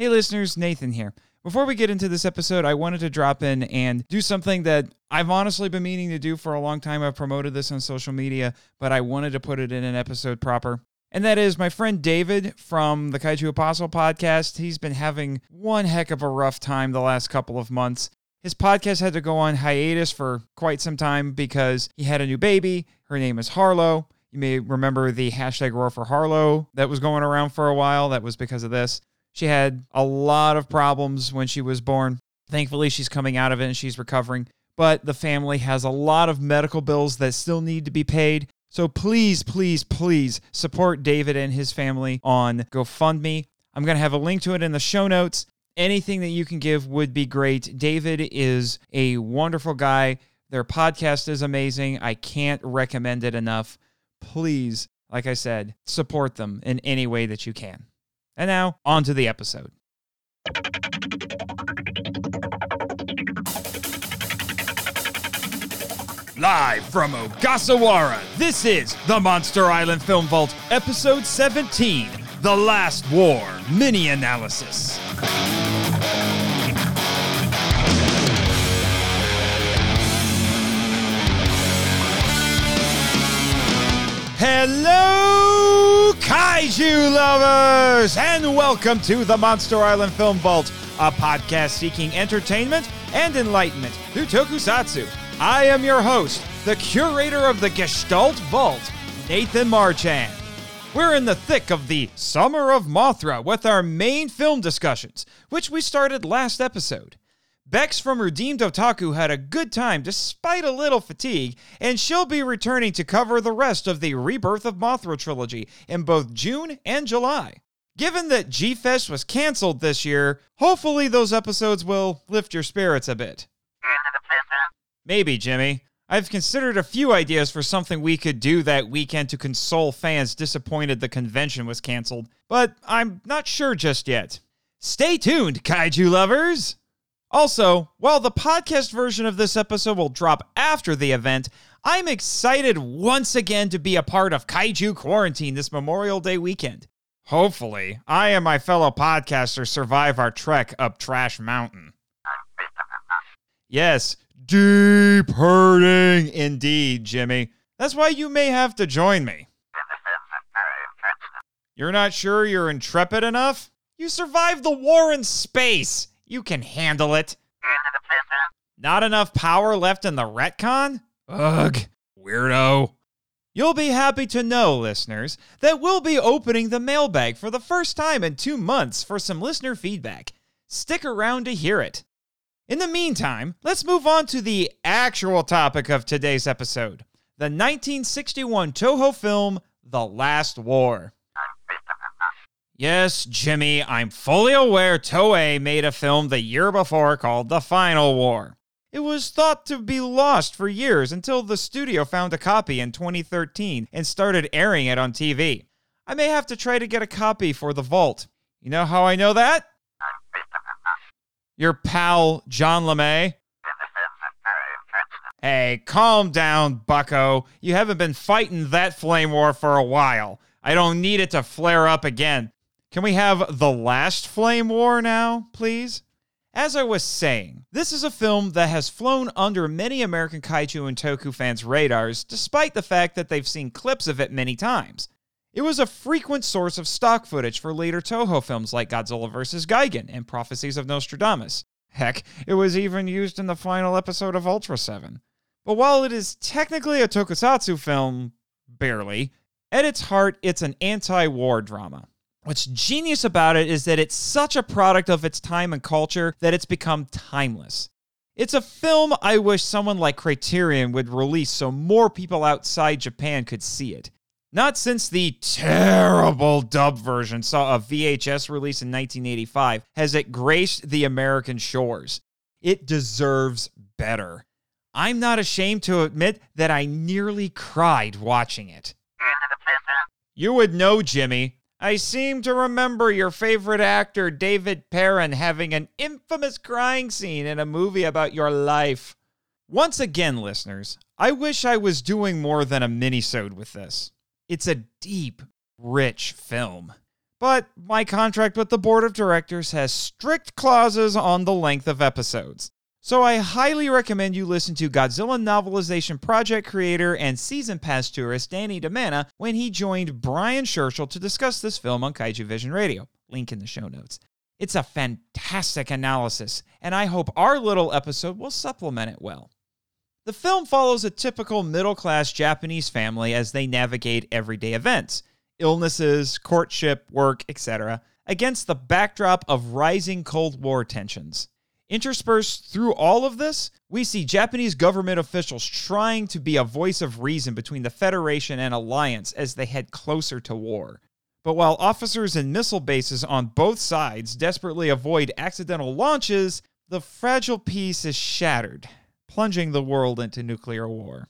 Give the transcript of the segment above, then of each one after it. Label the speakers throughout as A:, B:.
A: Hey, listeners, Nathan here. Before we get into this episode, I wanted to drop in and do something that I've honestly been meaning to do for a long time. I've promoted this on social media, but I wanted to put it in an episode proper. And that is my friend David from the Kaiju Apostle podcast. He's been having one heck of a rough time the last couple of months. His podcast had to go on hiatus for quite some time because he had a new baby. Her name is Harlow. You may remember the hashtag roar for Harlow that was going around for a while. That was because of this. She had a lot of problems when she was born. Thankfully, she's coming out of it and she's recovering. But the family has a lot of medical bills that still need to be paid. So please, please, please support David and his family on GoFundMe. I'm going to have a link to it in the show notes. Anything that you can give would be great. David is a wonderful guy. Their podcast is amazing. I can't recommend it enough. Please, like I said, support them in any way that you can. And now, on to the episode. Live from Ogasawara, this is the Monster Island Film Vault, Episode 17 The Last War Mini Analysis. Hello, kaiju lovers, and welcome to the Monster Island Film Vault, a podcast seeking entertainment and enlightenment through tokusatsu. I am your host, the curator of the Gestalt Vault, Nathan Marchand. We're in the thick of the Summer of Mothra with our main film discussions, which we started last episode. Bex from Redeemed Otaku had a good time despite a little fatigue, and she'll be returning to cover the rest of the Rebirth of Mothra trilogy in both June and July. Given that G Fest was canceled this year, hopefully those episodes will lift your spirits a bit. Maybe, Jimmy. I've considered a few ideas for something we could do that weekend to console fans disappointed the convention was canceled, but I'm not sure just yet. Stay tuned, kaiju lovers! Also, while the podcast version of this episode will drop after the event, I'm excited once again to be a part of Kaiju Quarantine this Memorial Day weekend. Hopefully, I and my fellow podcasters survive our trek up Trash Mountain. Yes, deep hurting indeed, Jimmy. That's why you may have to join me. You're not sure you're intrepid enough? You survived the war in space. You can handle it. Not enough power left in the retcon? Ugh, weirdo. You'll be happy to know, listeners, that we'll be opening the mailbag for the first time in two months for some listener feedback. Stick around to hear it. In the meantime, let's move on to the actual topic of today's episode the 1961 Toho film, The Last War. Yes, Jimmy, I'm fully aware Toei made a film the year before called The Final War. It was thought to be lost for years until the studio found a copy in 2013 and started airing it on TV. I may have to try to get a copy for the vault. You know how I know that? Your pal, John LeMay. Hey, calm down, bucko. You haven't been fighting that flame war for a while. I don't need it to flare up again. Can we have the last flame war now, please? As I was saying, this is a film that has flown under many American kaiju and toku fans' radars, despite the fact that they've seen clips of it many times. It was a frequent source of stock footage for later Toho films like Godzilla vs. Gigan and Prophecies of Nostradamus. Heck, it was even used in the final episode of Ultra 7. But while it is technically a tokusatsu film, barely, at its heart, it's an anti war drama. What's genius about it is that it's such a product of its time and culture that it's become timeless. It's a film I wish someone like Criterion would release so more people outside Japan could see it. Not since the terrible dub version saw a VHS release in 1985 has it graced the American shores. It deserves better. I'm not ashamed to admit that I nearly cried watching it. You would know, Jimmy, I seem to remember your favorite actor, David Perrin, having an infamous crying scene in a movie about your life. Once again, listeners, I wish I was doing more than a minisode with this. It's a deep, rich film. but my contract with the board of directors has strict clauses on the length of episodes. So I highly recommend you listen to Godzilla Novelization Project creator and season pass tourist Danny DiManna when he joined Brian Scherschel to discuss this film on Kaiju Vision Radio. Link in the show notes. It's a fantastic analysis, and I hope our little episode will supplement it well. The film follows a typical middle class Japanese family as they navigate everyday events illnesses, courtship, work, etc., against the backdrop of rising Cold War tensions. Interspersed through all of this, we see Japanese government officials trying to be a voice of reason between the Federation and Alliance as they head closer to war. But while officers and missile bases on both sides desperately avoid accidental launches, the fragile peace is shattered, plunging the world into nuclear war.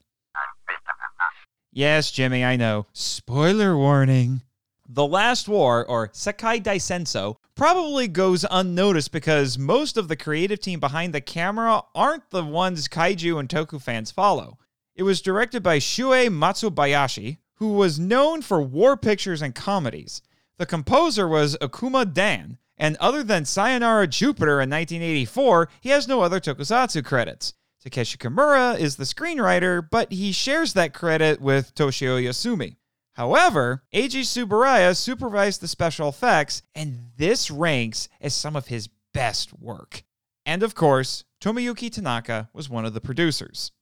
A: Yes, Jimmy, I know. Spoiler warning. The Last War, or Sekai Daisenso, probably goes unnoticed because most of the creative team behind the camera aren't the ones kaiju and toku fans follow. It was directed by Shuei Matsubayashi, who was known for war pictures and comedies. The composer was Ikuma Dan, and other than Sayonara Jupiter in 1984, he has no other tokusatsu credits. Takeshi Kimura is the screenwriter, but he shares that credit with Toshio Yasumi. However, Eiji Tsuburaya supervised the special effects, and this ranks as some of his best work. And of course, Tomoyuki Tanaka was one of the producers.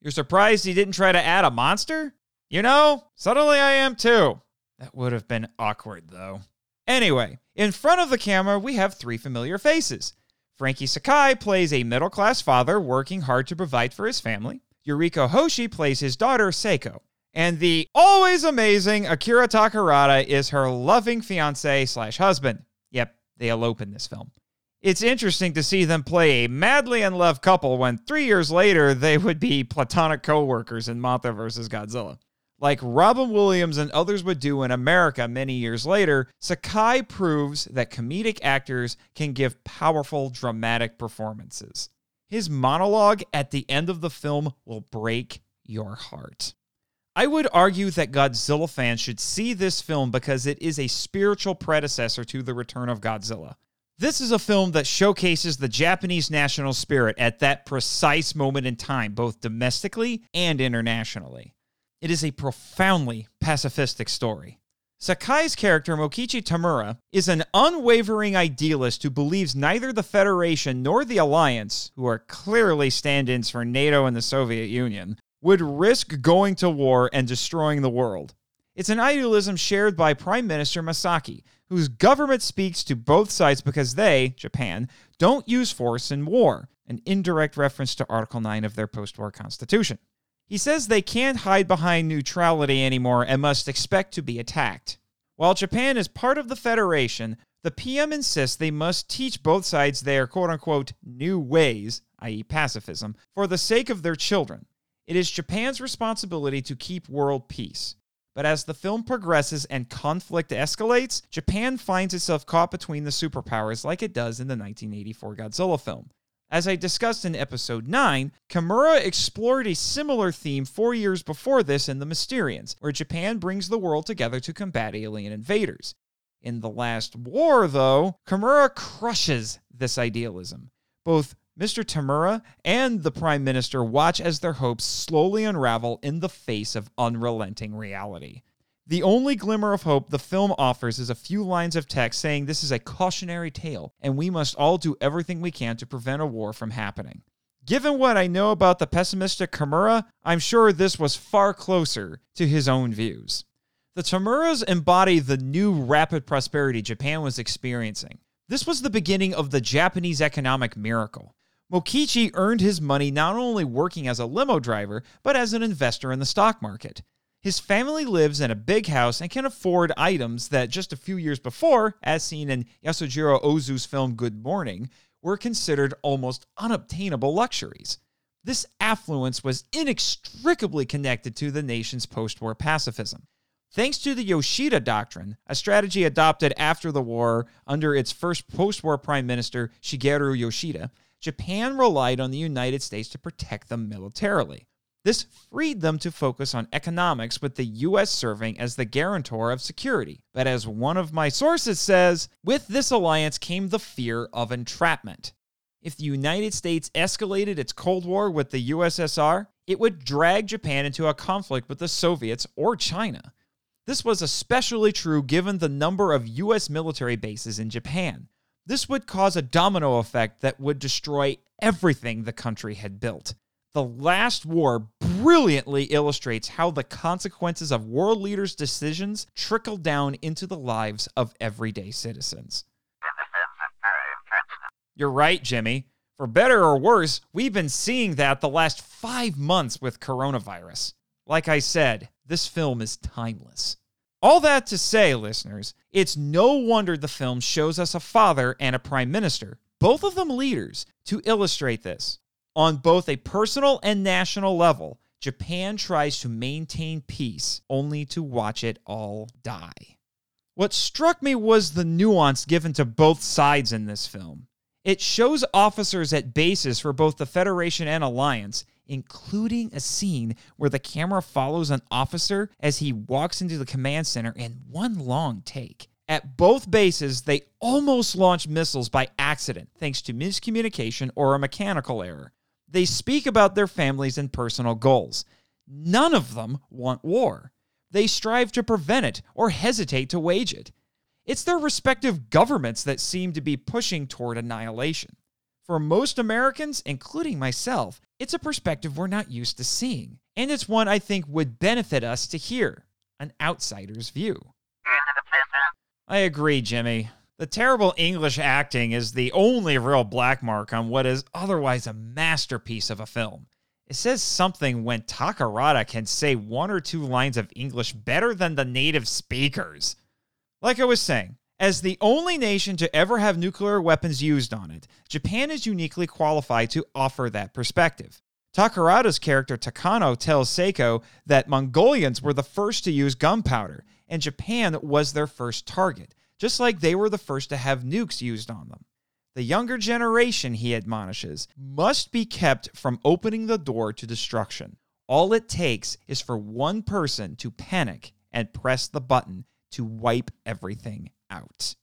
A: You're surprised he didn't try to add a monster? You know, suddenly I am too. That would have been awkward, though. Anyway, in front of the camera, we have three familiar faces. Frankie Sakai plays a middle class father working hard to provide for his family. Yuriko Hoshi plays his daughter, Seiko. And the always amazing Akira Takarada is her loving fiance slash husband. Yep, they elope in this film. It's interesting to see them play a madly in love couple when three years later they would be platonic co workers in Mothra vs. Godzilla. Like Robin Williams and others would do in America many years later, Sakai proves that comedic actors can give powerful, dramatic performances. His monologue at the end of the film will break your heart. I would argue that Godzilla fans should see this film because it is a spiritual predecessor to The Return of Godzilla. This is a film that showcases the Japanese national spirit at that precise moment in time, both domestically and internationally. It is a profoundly pacifistic story. Sakai's character, Mokichi Tamura, is an unwavering idealist who believes neither the Federation nor the Alliance, who are clearly stand ins for NATO and the Soviet Union, would risk going to war and destroying the world. It's an idealism shared by Prime Minister Masaki, whose government speaks to both sides because they, Japan, don't use force in war, an indirect reference to Article 9 of their post war constitution. He says they can't hide behind neutrality anymore and must expect to be attacked. While Japan is part of the Federation, the PM insists they must teach both sides their quote unquote new ways, i.e., pacifism, for the sake of their children. It is Japan's responsibility to keep world peace. But as the film progresses and conflict escalates, Japan finds itself caught between the superpowers like it does in the 1984 Godzilla film. As I discussed in episode 9, Kimura explored a similar theme four years before this in The Mysterians, where Japan brings the world together to combat alien invaders. In The Last War, though, Kimura crushes this idealism. Both Mr. Tamura and the Prime Minister watch as their hopes slowly unravel in the face of unrelenting reality. The only glimmer of hope the film offers is a few lines of text saying this is a cautionary tale and we must all do everything we can to prevent a war from happening. Given what I know about the pessimistic Kimura, I'm sure this was far closer to his own views. The Tamuras embody the new rapid prosperity Japan was experiencing. This was the beginning of the Japanese economic miracle. Mokichi earned his money not only working as a limo driver, but as an investor in the stock market. His family lives in a big house and can afford items that just a few years before, as seen in Yasujiro Ozu's film Good Morning, were considered almost unobtainable luxuries. This affluence was inextricably connected to the nation's post war pacifism. Thanks to the Yoshida Doctrine, a strategy adopted after the war under its first post war prime minister, Shigeru Yoshida, Japan relied on the United States to protect them militarily. This freed them to focus on economics with the US serving as the guarantor of security. But as one of my sources says, with this alliance came the fear of entrapment. If the United States escalated its Cold War with the USSR, it would drag Japan into a conflict with the Soviets or China. This was especially true given the number of US military bases in Japan. This would cause a domino effect that would destroy everything the country had built. The last war brilliantly illustrates how the consequences of world leaders' decisions trickle down into the lives of everyday citizens. You're right, Jimmy. For better or worse, we've been seeing that the last five months with coronavirus. Like I said, this film is timeless. All that to say, listeners, it's no wonder the film shows us a father and a prime minister, both of them leaders, to illustrate this. On both a personal and national level, Japan tries to maintain peace only to watch it all die. What struck me was the nuance given to both sides in this film. It shows officers at bases for both the Federation and Alliance, including a scene where the camera follows an officer as he walks into the command center in one long take. At both bases, they almost launch missiles by accident thanks to miscommunication or a mechanical error. They speak about their families and personal goals. None of them want war. They strive to prevent it or hesitate to wage it. It's their respective governments that seem to be pushing toward annihilation. For most Americans, including myself, it's a perspective we're not used to seeing, and it's one I think would benefit us to hear an outsider's view. I agree, Jimmy. The terrible English acting is the only real black mark on what is otherwise a masterpiece of a film. It says something when Takarada can say one or two lines of English better than the native speakers. Like I was saying, as the only nation to ever have nuclear weapons used on it, Japan is uniquely qualified to offer that perspective. Takarada's character Takano tells Seiko that Mongolians were the first to use gunpowder, and Japan was their first target just like they were the first to have nukes used on them. The younger generation, he admonishes, must be kept from opening the door to destruction. All it takes is for one person to panic and press the button to wipe everything out.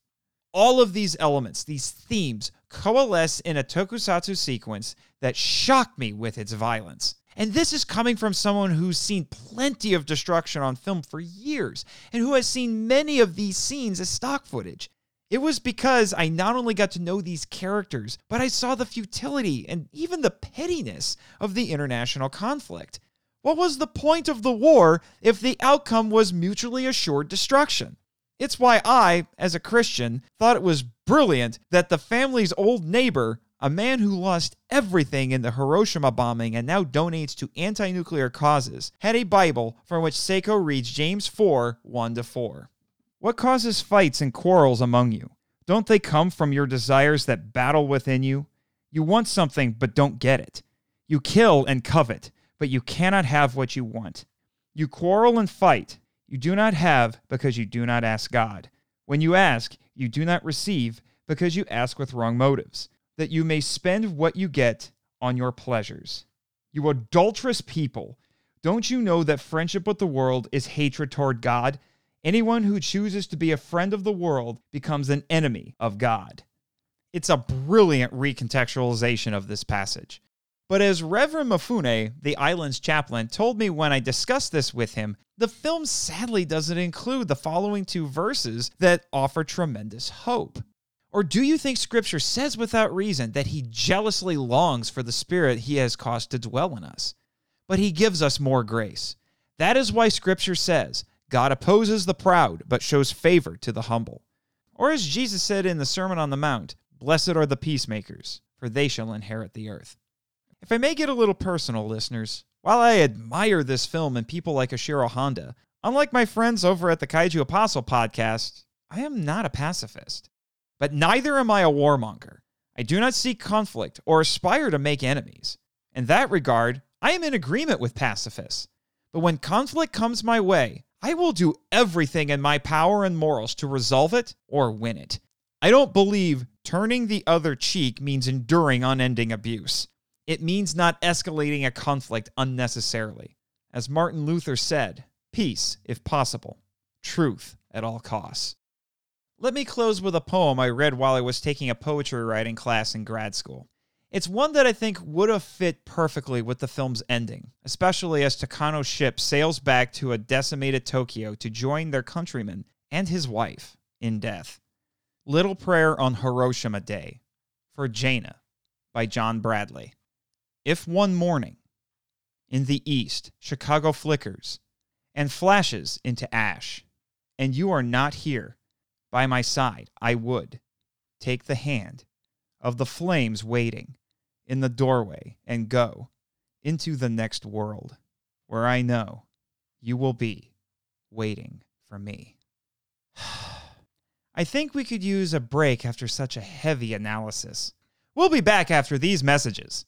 A: All of these elements, these themes, coalesce in a tokusatsu sequence that shocked me with its violence. And this is coming from someone who's seen plenty of destruction on film for years and who has seen many of these scenes as stock footage. It was because I not only got to know these characters, but I saw the futility and even the pettiness of the international conflict. What was the point of the war if the outcome was mutually assured destruction? It's why I, as a Christian, thought it was brilliant that the family's old neighbor a man who lost everything in the Hiroshima bombing and now donates to anti nuclear causes, had a Bible from which Seiko reads James 4 1 to 4. What causes fights and quarrels among you? Don't they come from your desires that battle within you? You want something but don't get it. You kill and covet, but you cannot have what you want. You quarrel and fight. You do not have because you do not ask God. When you ask, you do not receive because you ask with wrong motives that you may spend what you get on your pleasures. You adulterous people, don't you know that friendship with the world is hatred toward God? Anyone who chooses to be a friend of the world becomes an enemy of God. It's a brilliant recontextualization of this passage. But as Reverend Mafune, the island's chaplain, told me when I discussed this with him, the film sadly doesn't include the following two verses that offer tremendous hope. Or do you think Scripture says without reason that He jealously longs for the Spirit He has caused to dwell in us? But He gives us more grace. That is why Scripture says, God opposes the proud, but shows favor to the humble. Or as Jesus said in the Sermon on the Mount, Blessed are the peacemakers, for they shall inherit the earth. If I may get a little personal, listeners, while I admire this film and people like Ishiro Honda, unlike my friends over at the Kaiju Apostle podcast, I am not a pacifist. But neither am I a warmonger. I do not seek conflict or aspire to make enemies. In that regard, I am in agreement with pacifists. But when conflict comes my way, I will do everything in my power and morals to resolve it or win it. I don't believe turning the other cheek means enduring unending abuse. It means not escalating a conflict unnecessarily. As Martin Luther said, peace if possible, truth at all costs. Let me close with a poem I read while I was taking a poetry writing class in grad school. It's one that I think would have fit perfectly with the film's ending, especially as Takano's ship sails back to a decimated Tokyo to join their countrymen and his wife in death. Little Prayer on Hiroshima Day for Jaina by John Bradley. If one morning in the east Chicago flickers and flashes into ash, and you are not here, by my side, I would take the hand of the flames waiting in the doorway and go into the next world where I know you will be waiting for me. I think we could use a break after such a heavy analysis. We'll be back after these messages.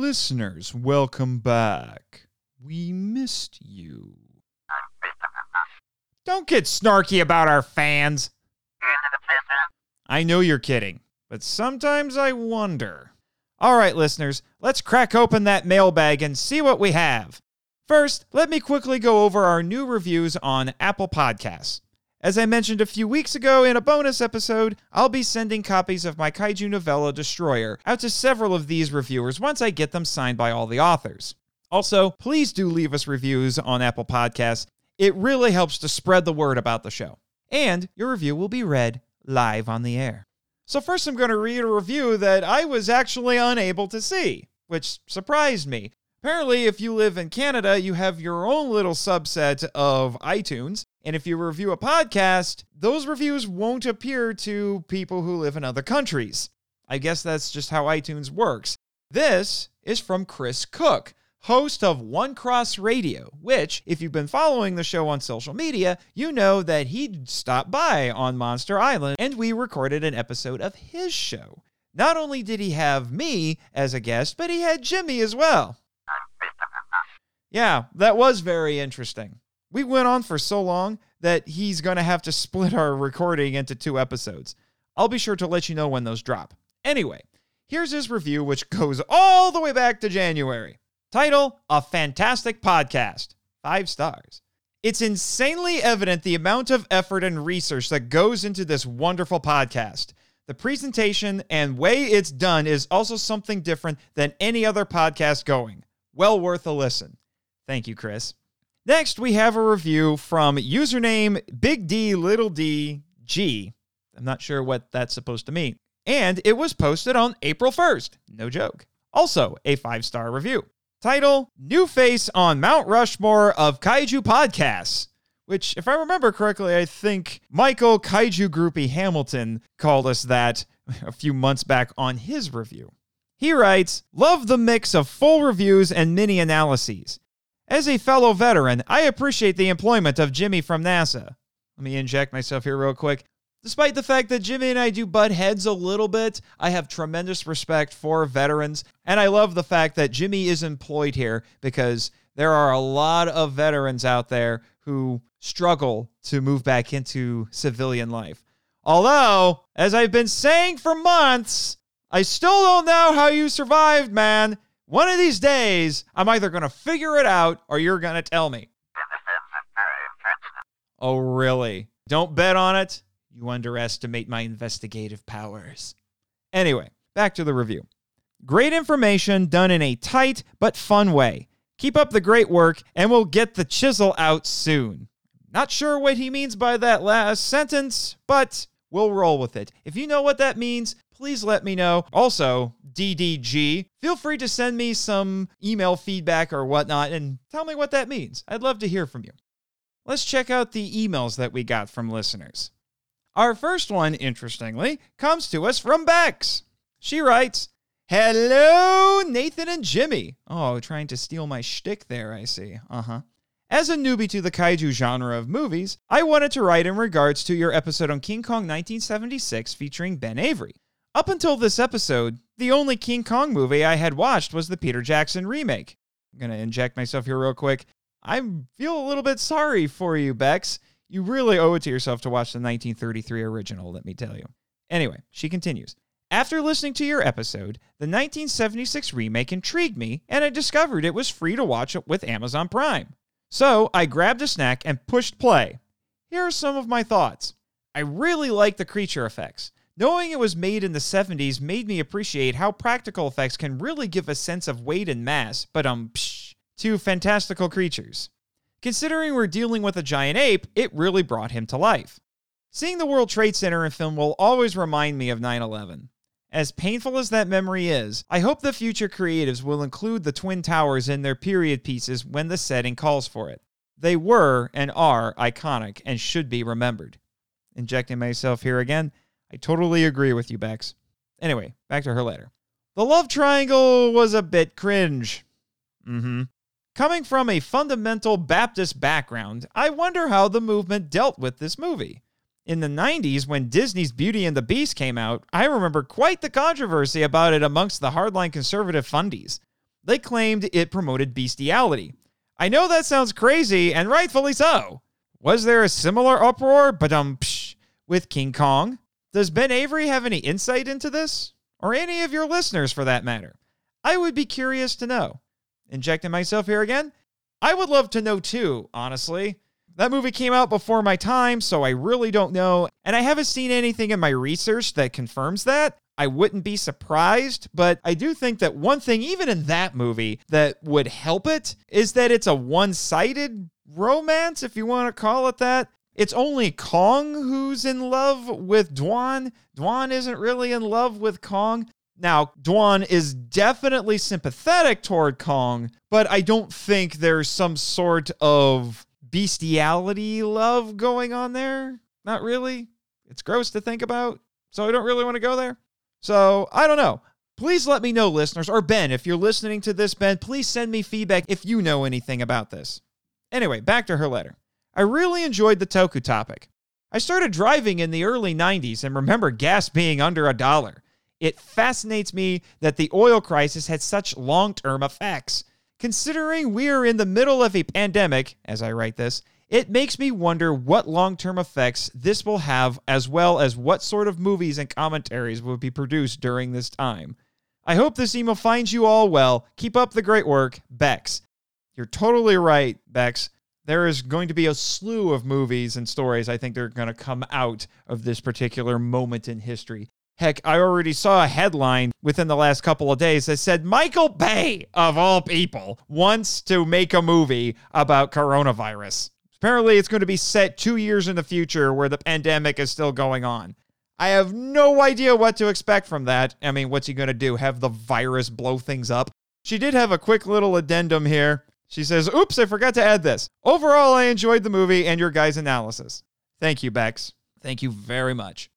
A: Listeners, welcome back. We missed you. Don't get snarky about our fans. I know you're kidding, but sometimes I wonder. All right, listeners, let's crack open that mailbag and see what we have. First, let me quickly go over our new reviews on Apple Podcasts. As I mentioned a few weeks ago in a bonus episode, I'll be sending copies of my kaiju novella Destroyer out to several of these reviewers once I get them signed by all the authors. Also, please do leave us reviews on Apple Podcasts. It really helps to spread the word about the show. And your review will be read live on the air. So, first, I'm going to read a review that I was actually unable to see, which surprised me. Apparently, if you live in Canada, you have your own little subset of iTunes. And if you review a podcast, those reviews won't appear to people who live in other countries. I guess that's just how iTunes works. This is from Chris Cook, host of One Cross Radio, which, if you've been following the show on social media, you know that he stopped by on Monster Island and we recorded an episode of his show. Not only did he have me as a guest, but he had Jimmy as well. Yeah, that was very interesting. We went on for so long that he's going to have to split our recording into two episodes. I'll be sure to let you know when those drop. Anyway, here's his review, which goes all the way back to January. Title A Fantastic Podcast. Five stars. It's insanely evident the amount of effort and research that goes into this wonderful podcast. The presentation and way it's done is also something different than any other podcast going. Well worth a listen. Thank you, Chris. Next, we have a review from username Big D Little D G. I'm not sure what that's supposed to mean. And it was posted on April 1st. No joke. Also, a five star review. Title New Face on Mount Rushmore of Kaiju Podcasts. Which, if I remember correctly, I think Michael Kaiju Groupie Hamilton called us that a few months back on his review. He writes, Love the mix of full reviews and mini analyses. As a fellow veteran, I appreciate the employment of Jimmy from NASA. Let me inject myself here real quick. Despite the fact that Jimmy and I do butt heads a little bit, I have tremendous respect for veterans, and I love the fact that Jimmy is employed here because there are a lot of veterans out there who struggle to move back into civilian life. Although, as I've been saying for months, I still don't know how you survived, man. One of these days, I'm either going to figure it out or you're going to tell me. Oh, really? Don't bet on it. You underestimate my investigative powers. Anyway, back to the review. Great information done in a tight but fun way. Keep up the great work, and we'll get the chisel out soon. Not sure what he means by that last sentence, but we'll roll with it. If you know what that means, please let me know. Also, DDG, feel free to send me some email feedback or whatnot and tell me what that means. I'd love to hear from you. Let's check out the emails that we got from listeners. Our first one, interestingly, comes to us from Bex. She writes, Hello, Nathan and Jimmy. Oh, trying to steal my shtick there, I see. Uh huh. As a newbie to the kaiju genre of movies, I wanted to write in regards to your episode on King Kong 1976 featuring Ben Avery. Up until this episode, the only King Kong movie I had watched was the Peter Jackson remake. I'm going to inject myself here real quick. I feel a little bit sorry for you, Bex. You really owe it to yourself to watch the 1933 original, let me tell you. Anyway, she continues. After listening to your episode, the 1976 remake intrigued me, and I discovered it was free to watch with Amazon Prime. So I grabbed a snack and pushed play. Here are some of my thoughts. I really like the creature effects. Knowing it was made in the 70s made me appreciate how practical effects can really give a sense of weight and mass, but um, psh, to fantastical creatures. Considering we're dealing with a giant ape, it really brought him to life. Seeing the World Trade Center in film will always remind me of 9 11. As painful as that memory is, I hope the future creatives will include the Twin Towers in their period pieces when the setting calls for it. They were and are iconic and should be remembered. Injecting myself here again, I totally agree with you, Bex. Anyway, back to her letter. The love triangle was a bit cringe. Mm hmm. Coming from a fundamental Baptist background, I wonder how the movement dealt with this movie. In the 90s, when Disney's Beauty and the Beast came out, I remember quite the controversy about it amongst the hardline conservative fundies. They claimed it promoted bestiality. I know that sounds crazy, and rightfully so. Was there a similar uproar, but um, with King Kong? Does Ben Avery have any insight into this? Or any of your listeners, for that matter? I would be curious to know. Injecting myself here again? I would love to know too, honestly. That movie came out before my time, so I really don't know. And I haven't seen anything in my research that confirms that. I wouldn't be surprised, but I do think that one thing, even in that movie, that would help it is that it's a one sided romance, if you want to call it that. It's only Kong who's in love with Dwan. Dwan isn't really in love with Kong. Now, Dwan is definitely sympathetic toward Kong, but I don't think there's some sort of bestiality love going on there. Not really. It's gross to think about. So I don't really want to go there. So I don't know. Please let me know, listeners, or Ben, if you're listening to this, Ben, please send me feedback if you know anything about this. Anyway, back to her letter. I really enjoyed the Toku topic. I started driving in the early 90s and remember gas being under a dollar. It fascinates me that the oil crisis had such long term effects. Considering we are in the middle of a pandemic, as I write this, it makes me wonder what long term effects this will have, as well as what sort of movies and commentaries will be produced during this time. I hope this email finds you all well. Keep up the great work, Bex. You're totally right, Bex. There is going to be a slew of movies and stories I think they're going to come out of this particular moment in history. Heck, I already saw a headline within the last couple of days that said Michael Bay, of all people, wants to make a movie about coronavirus. Apparently, it's going to be set two years in the future where the pandemic is still going on. I have no idea what to expect from that. I mean, what's he going to do? Have the virus blow things up? She did have a quick little addendum here. She says, Oops, I forgot to add this. Overall, I enjoyed the movie and your guys' analysis. Thank you, Bex. Thank you very much.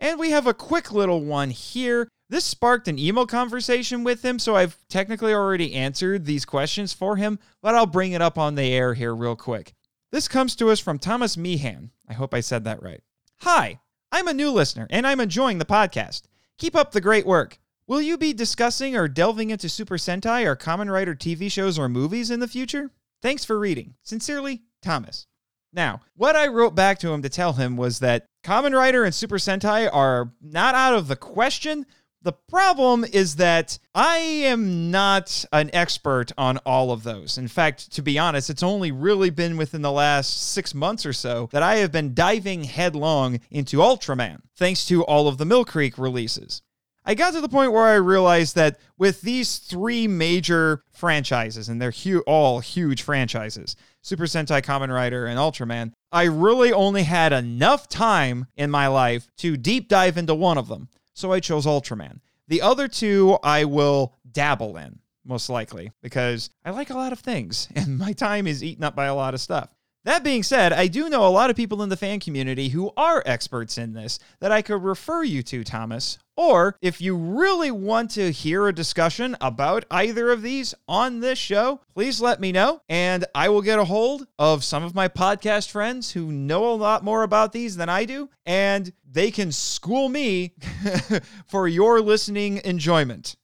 A: And we have a quick little one here This sparked an email conversation with him, so I've technically already answered these questions for him, but I'll bring it up on the air here real quick. This comes to us from Thomas Meehan. I hope I said that right. Hi, I'm a new listener and I'm enjoying the podcast. Keep up the great work. Will you be discussing or delving into Super Sentai or Kamen Rider TV shows or movies in the future? Thanks for reading. Sincerely, Thomas. Now, what I wrote back to him to tell him was that Kamen Rider and Super Sentai are not out of the question. The problem is that I am not an expert on all of those. In fact, to be honest, it's only really been within the last six months or so that I have been diving headlong into Ultraman, thanks to all of the Mill Creek releases. I got to the point where I realized that with these three major franchises, and they're hu- all huge franchises Super Sentai, Kamen Rider, and Ultraman I really only had enough time in my life to deep dive into one of them. So I chose Ultraman. The other two I will dabble in, most likely, because I like a lot of things, and my time is eaten up by a lot of stuff. That being said, I do know a lot of people in the fan community who are experts in this that I could refer you to, Thomas. Or if you really want to hear a discussion about either of these on this show, please let me know and I will get a hold of some of my podcast friends who know a lot more about these than I do and they can school me for your listening enjoyment.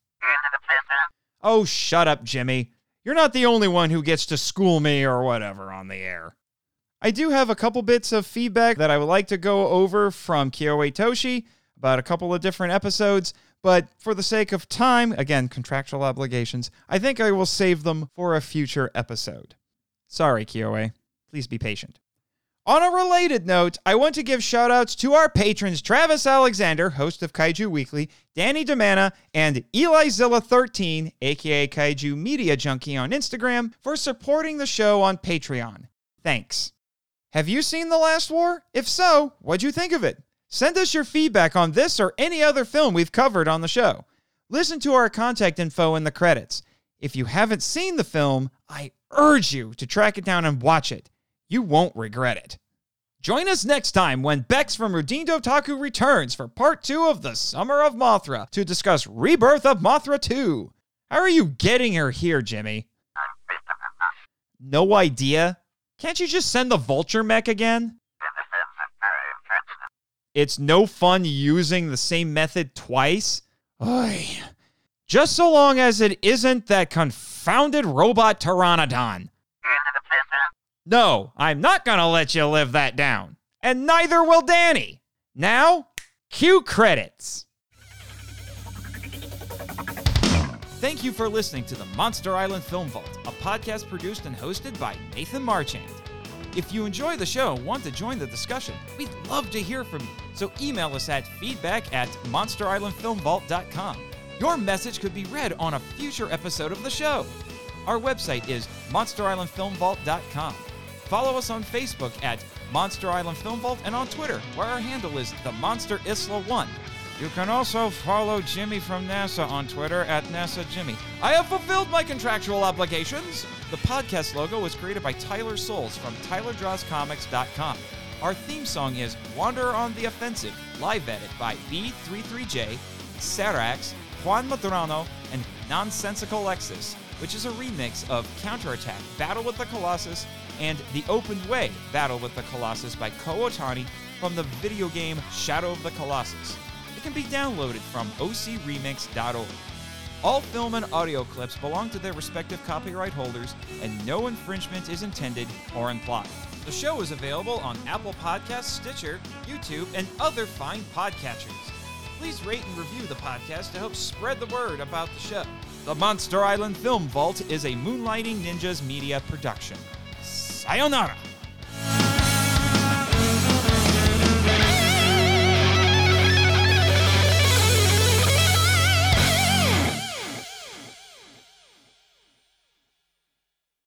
A: Oh, shut up, Jimmy. You're not the only one who gets to school me or whatever on the air. I do have a couple bits of feedback that I would like to go over from Kyoei Toshi about a couple of different episodes, but for the sake of time, again, contractual obligations, I think I will save them for a future episode. Sorry, Kyoei. Please be patient. On a related note, I want to give shoutouts to our patrons Travis Alexander, host of Kaiju Weekly, Danny DiManna, and EliZilla13, aka Kaiju Media Junkie on Instagram, for supporting the show on Patreon. Thanks. Have you seen The Last War? If so, what'd you think of it? Send us your feedback on this or any other film we've covered on the show. Listen to our contact info in the credits. If you haven't seen the film, I urge you to track it down and watch it. You won't regret it. Join us next time when Bex from Redeemed Otaku returns for part two of The Summer of Mothra to discuss Rebirth of Mothra 2. How are you getting her here, Jimmy? No idea? Can't you just send the vulture mech again? It's no fun using the same method twice. Oy. Just so long as it isn't that confounded robot Pteranodon. No, I'm not gonna let you live that down. And neither will Danny. Now, cue credits. Thank you for listening to the Monster Island Film Vault, a podcast produced and hosted by Nathan Marchand. If you enjoy the show and want to join the discussion, we'd love to hear from you. So email us at feedback at monsterislandfilmvault.com. Your message could be read on a future episode of the show. Our website is monsterislandfilmvault.com. Follow us on Facebook at Monster Island Film Vault and on Twitter, where our handle is the Monster Isla 1. You can also follow Jimmy from NASA on Twitter at NASA Jimmy. I have fulfilled my contractual obligations. The podcast logo was created by Tyler Souls from TylerDrawsComics.com. Our theme song is Wander on the Offensive, live edit by B33J, Sarax, Juan Madrano, and Nonsensical Lexus, which is a remix of Counterattack Battle with the Colossus and The Open Way Battle with the Colossus by Ko Otani from the video game Shadow of the Colossus. It can be downloaded from ocremix.org. All film and audio clips belong to their respective copyright holders, and no infringement is intended or implied. The show is available on Apple Podcasts, Stitcher, YouTube, and other fine podcatchers. Please rate and review the podcast to help spread the word about the show. The Monster Island Film Vault is a Moonlighting Ninjas media production. Sayonara!